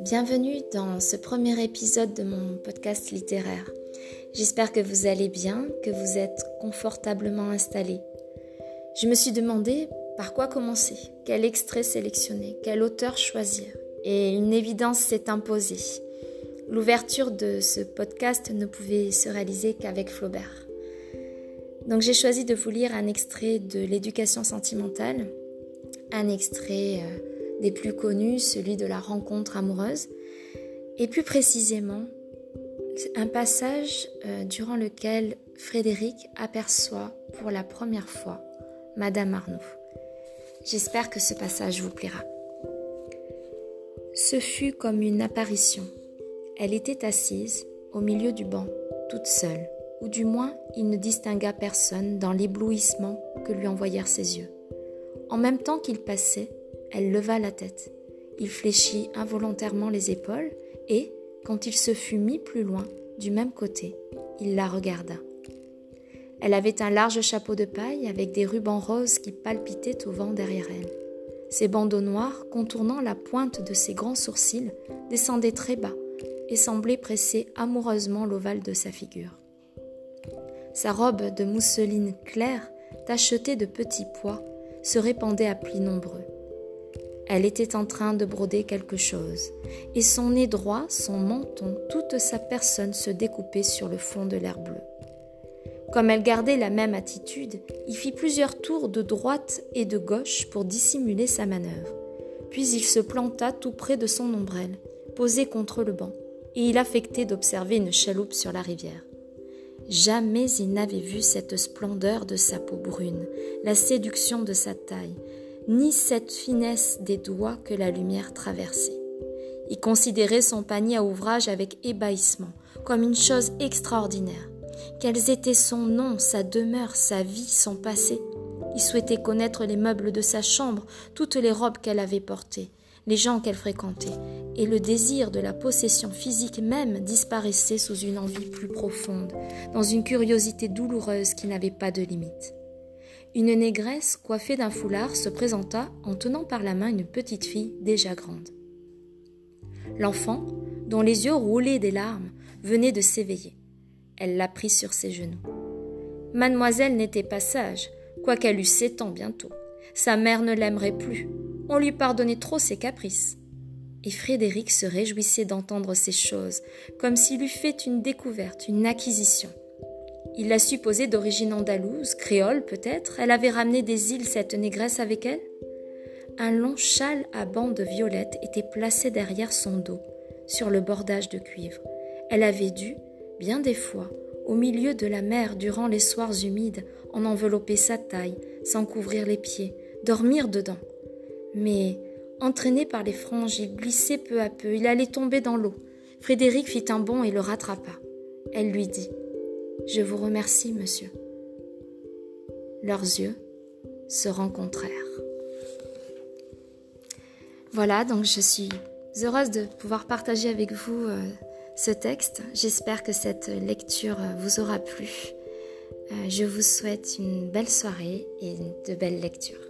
Bienvenue dans ce premier épisode de mon podcast littéraire. J'espère que vous allez bien, que vous êtes confortablement installé. Je me suis demandé par quoi commencer, quel extrait sélectionner, quel auteur choisir. Et une évidence s'est imposée. L'ouverture de ce podcast ne pouvait se réaliser qu'avec Flaubert. Donc j'ai choisi de vous lire un extrait de l'éducation sentimentale, un extrait euh, des plus connus, celui de la rencontre amoureuse, et plus précisément un passage euh, durant lequel Frédéric aperçoit pour la première fois Madame Arnoux. J'espère que ce passage vous plaira. Ce fut comme une apparition. Elle était assise au milieu du banc, toute seule, ou du moins il ne distingua personne dans l'éblouissement que lui envoyèrent ses yeux. En même temps qu'il passait, elle leva la tête. Il fléchit involontairement les épaules et, quand il se fut mis plus loin, du même côté, il la regarda. Elle avait un large chapeau de paille avec des rubans roses qui palpitaient au vent derrière elle. Ses bandeaux noirs, contournant la pointe de ses grands sourcils, descendaient très bas et semblaient presser amoureusement l'ovale de sa figure. Sa robe de mousseline claire, tachetée de petits pois, se répandait à plis nombreux. Elle était en train de broder quelque chose, et son nez droit, son menton, toute sa personne se découpait sur le fond de l'air bleu. Comme elle gardait la même attitude, il fit plusieurs tours de droite et de gauche pour dissimuler sa manœuvre. Puis il se planta tout près de son ombrelle, posé contre le banc, et il affectait d'observer une chaloupe sur la rivière. Jamais il n'avait vu cette splendeur de sa peau brune, la séduction de sa taille, ni cette finesse des doigts que la lumière traversait. Il considérait son panier à ouvrage avec ébahissement, comme une chose extraordinaire. Quels étaient son nom, sa demeure, sa vie, son passé? Il souhaitait connaître les meubles de sa chambre, toutes les robes qu'elle avait portées, les gens qu'elle fréquentait, et le désir de la possession physique même disparaissait sous une envie plus profonde, dans une curiosité douloureuse qui n'avait pas de limite une négresse coiffée d'un foulard se présenta en tenant par la main une petite fille déjà grande. L'enfant, dont les yeux roulaient des larmes, venait de s'éveiller. Elle la prit sur ses genoux. Mademoiselle n'était pas sage, quoiqu'elle eût sept ans bientôt. Sa mère ne l'aimerait plus. On lui pardonnait trop ses caprices. Et Frédéric se réjouissait d'entendre ces choses, comme s'il eût fait une découverte, une acquisition. Il la supposait d'origine andalouse, créole peut-être. Elle avait ramené des îles cette négresse avec elle. Un long châle à bandes violettes était placé derrière son dos, sur le bordage de cuivre. Elle avait dû, bien des fois, au milieu de la mer durant les soirs humides, en envelopper sa taille, sans couvrir les pieds, dormir dedans. Mais, entraîné par les franges, il glissait peu à peu, il allait tomber dans l'eau. Frédéric fit un bond et le rattrapa. Elle lui dit je vous remercie, monsieur. Leurs yeux se rencontrèrent. Voilà, donc je suis heureuse de pouvoir partager avec vous euh, ce texte. J'espère que cette lecture vous aura plu. Euh, je vous souhaite une belle soirée et de belles lectures.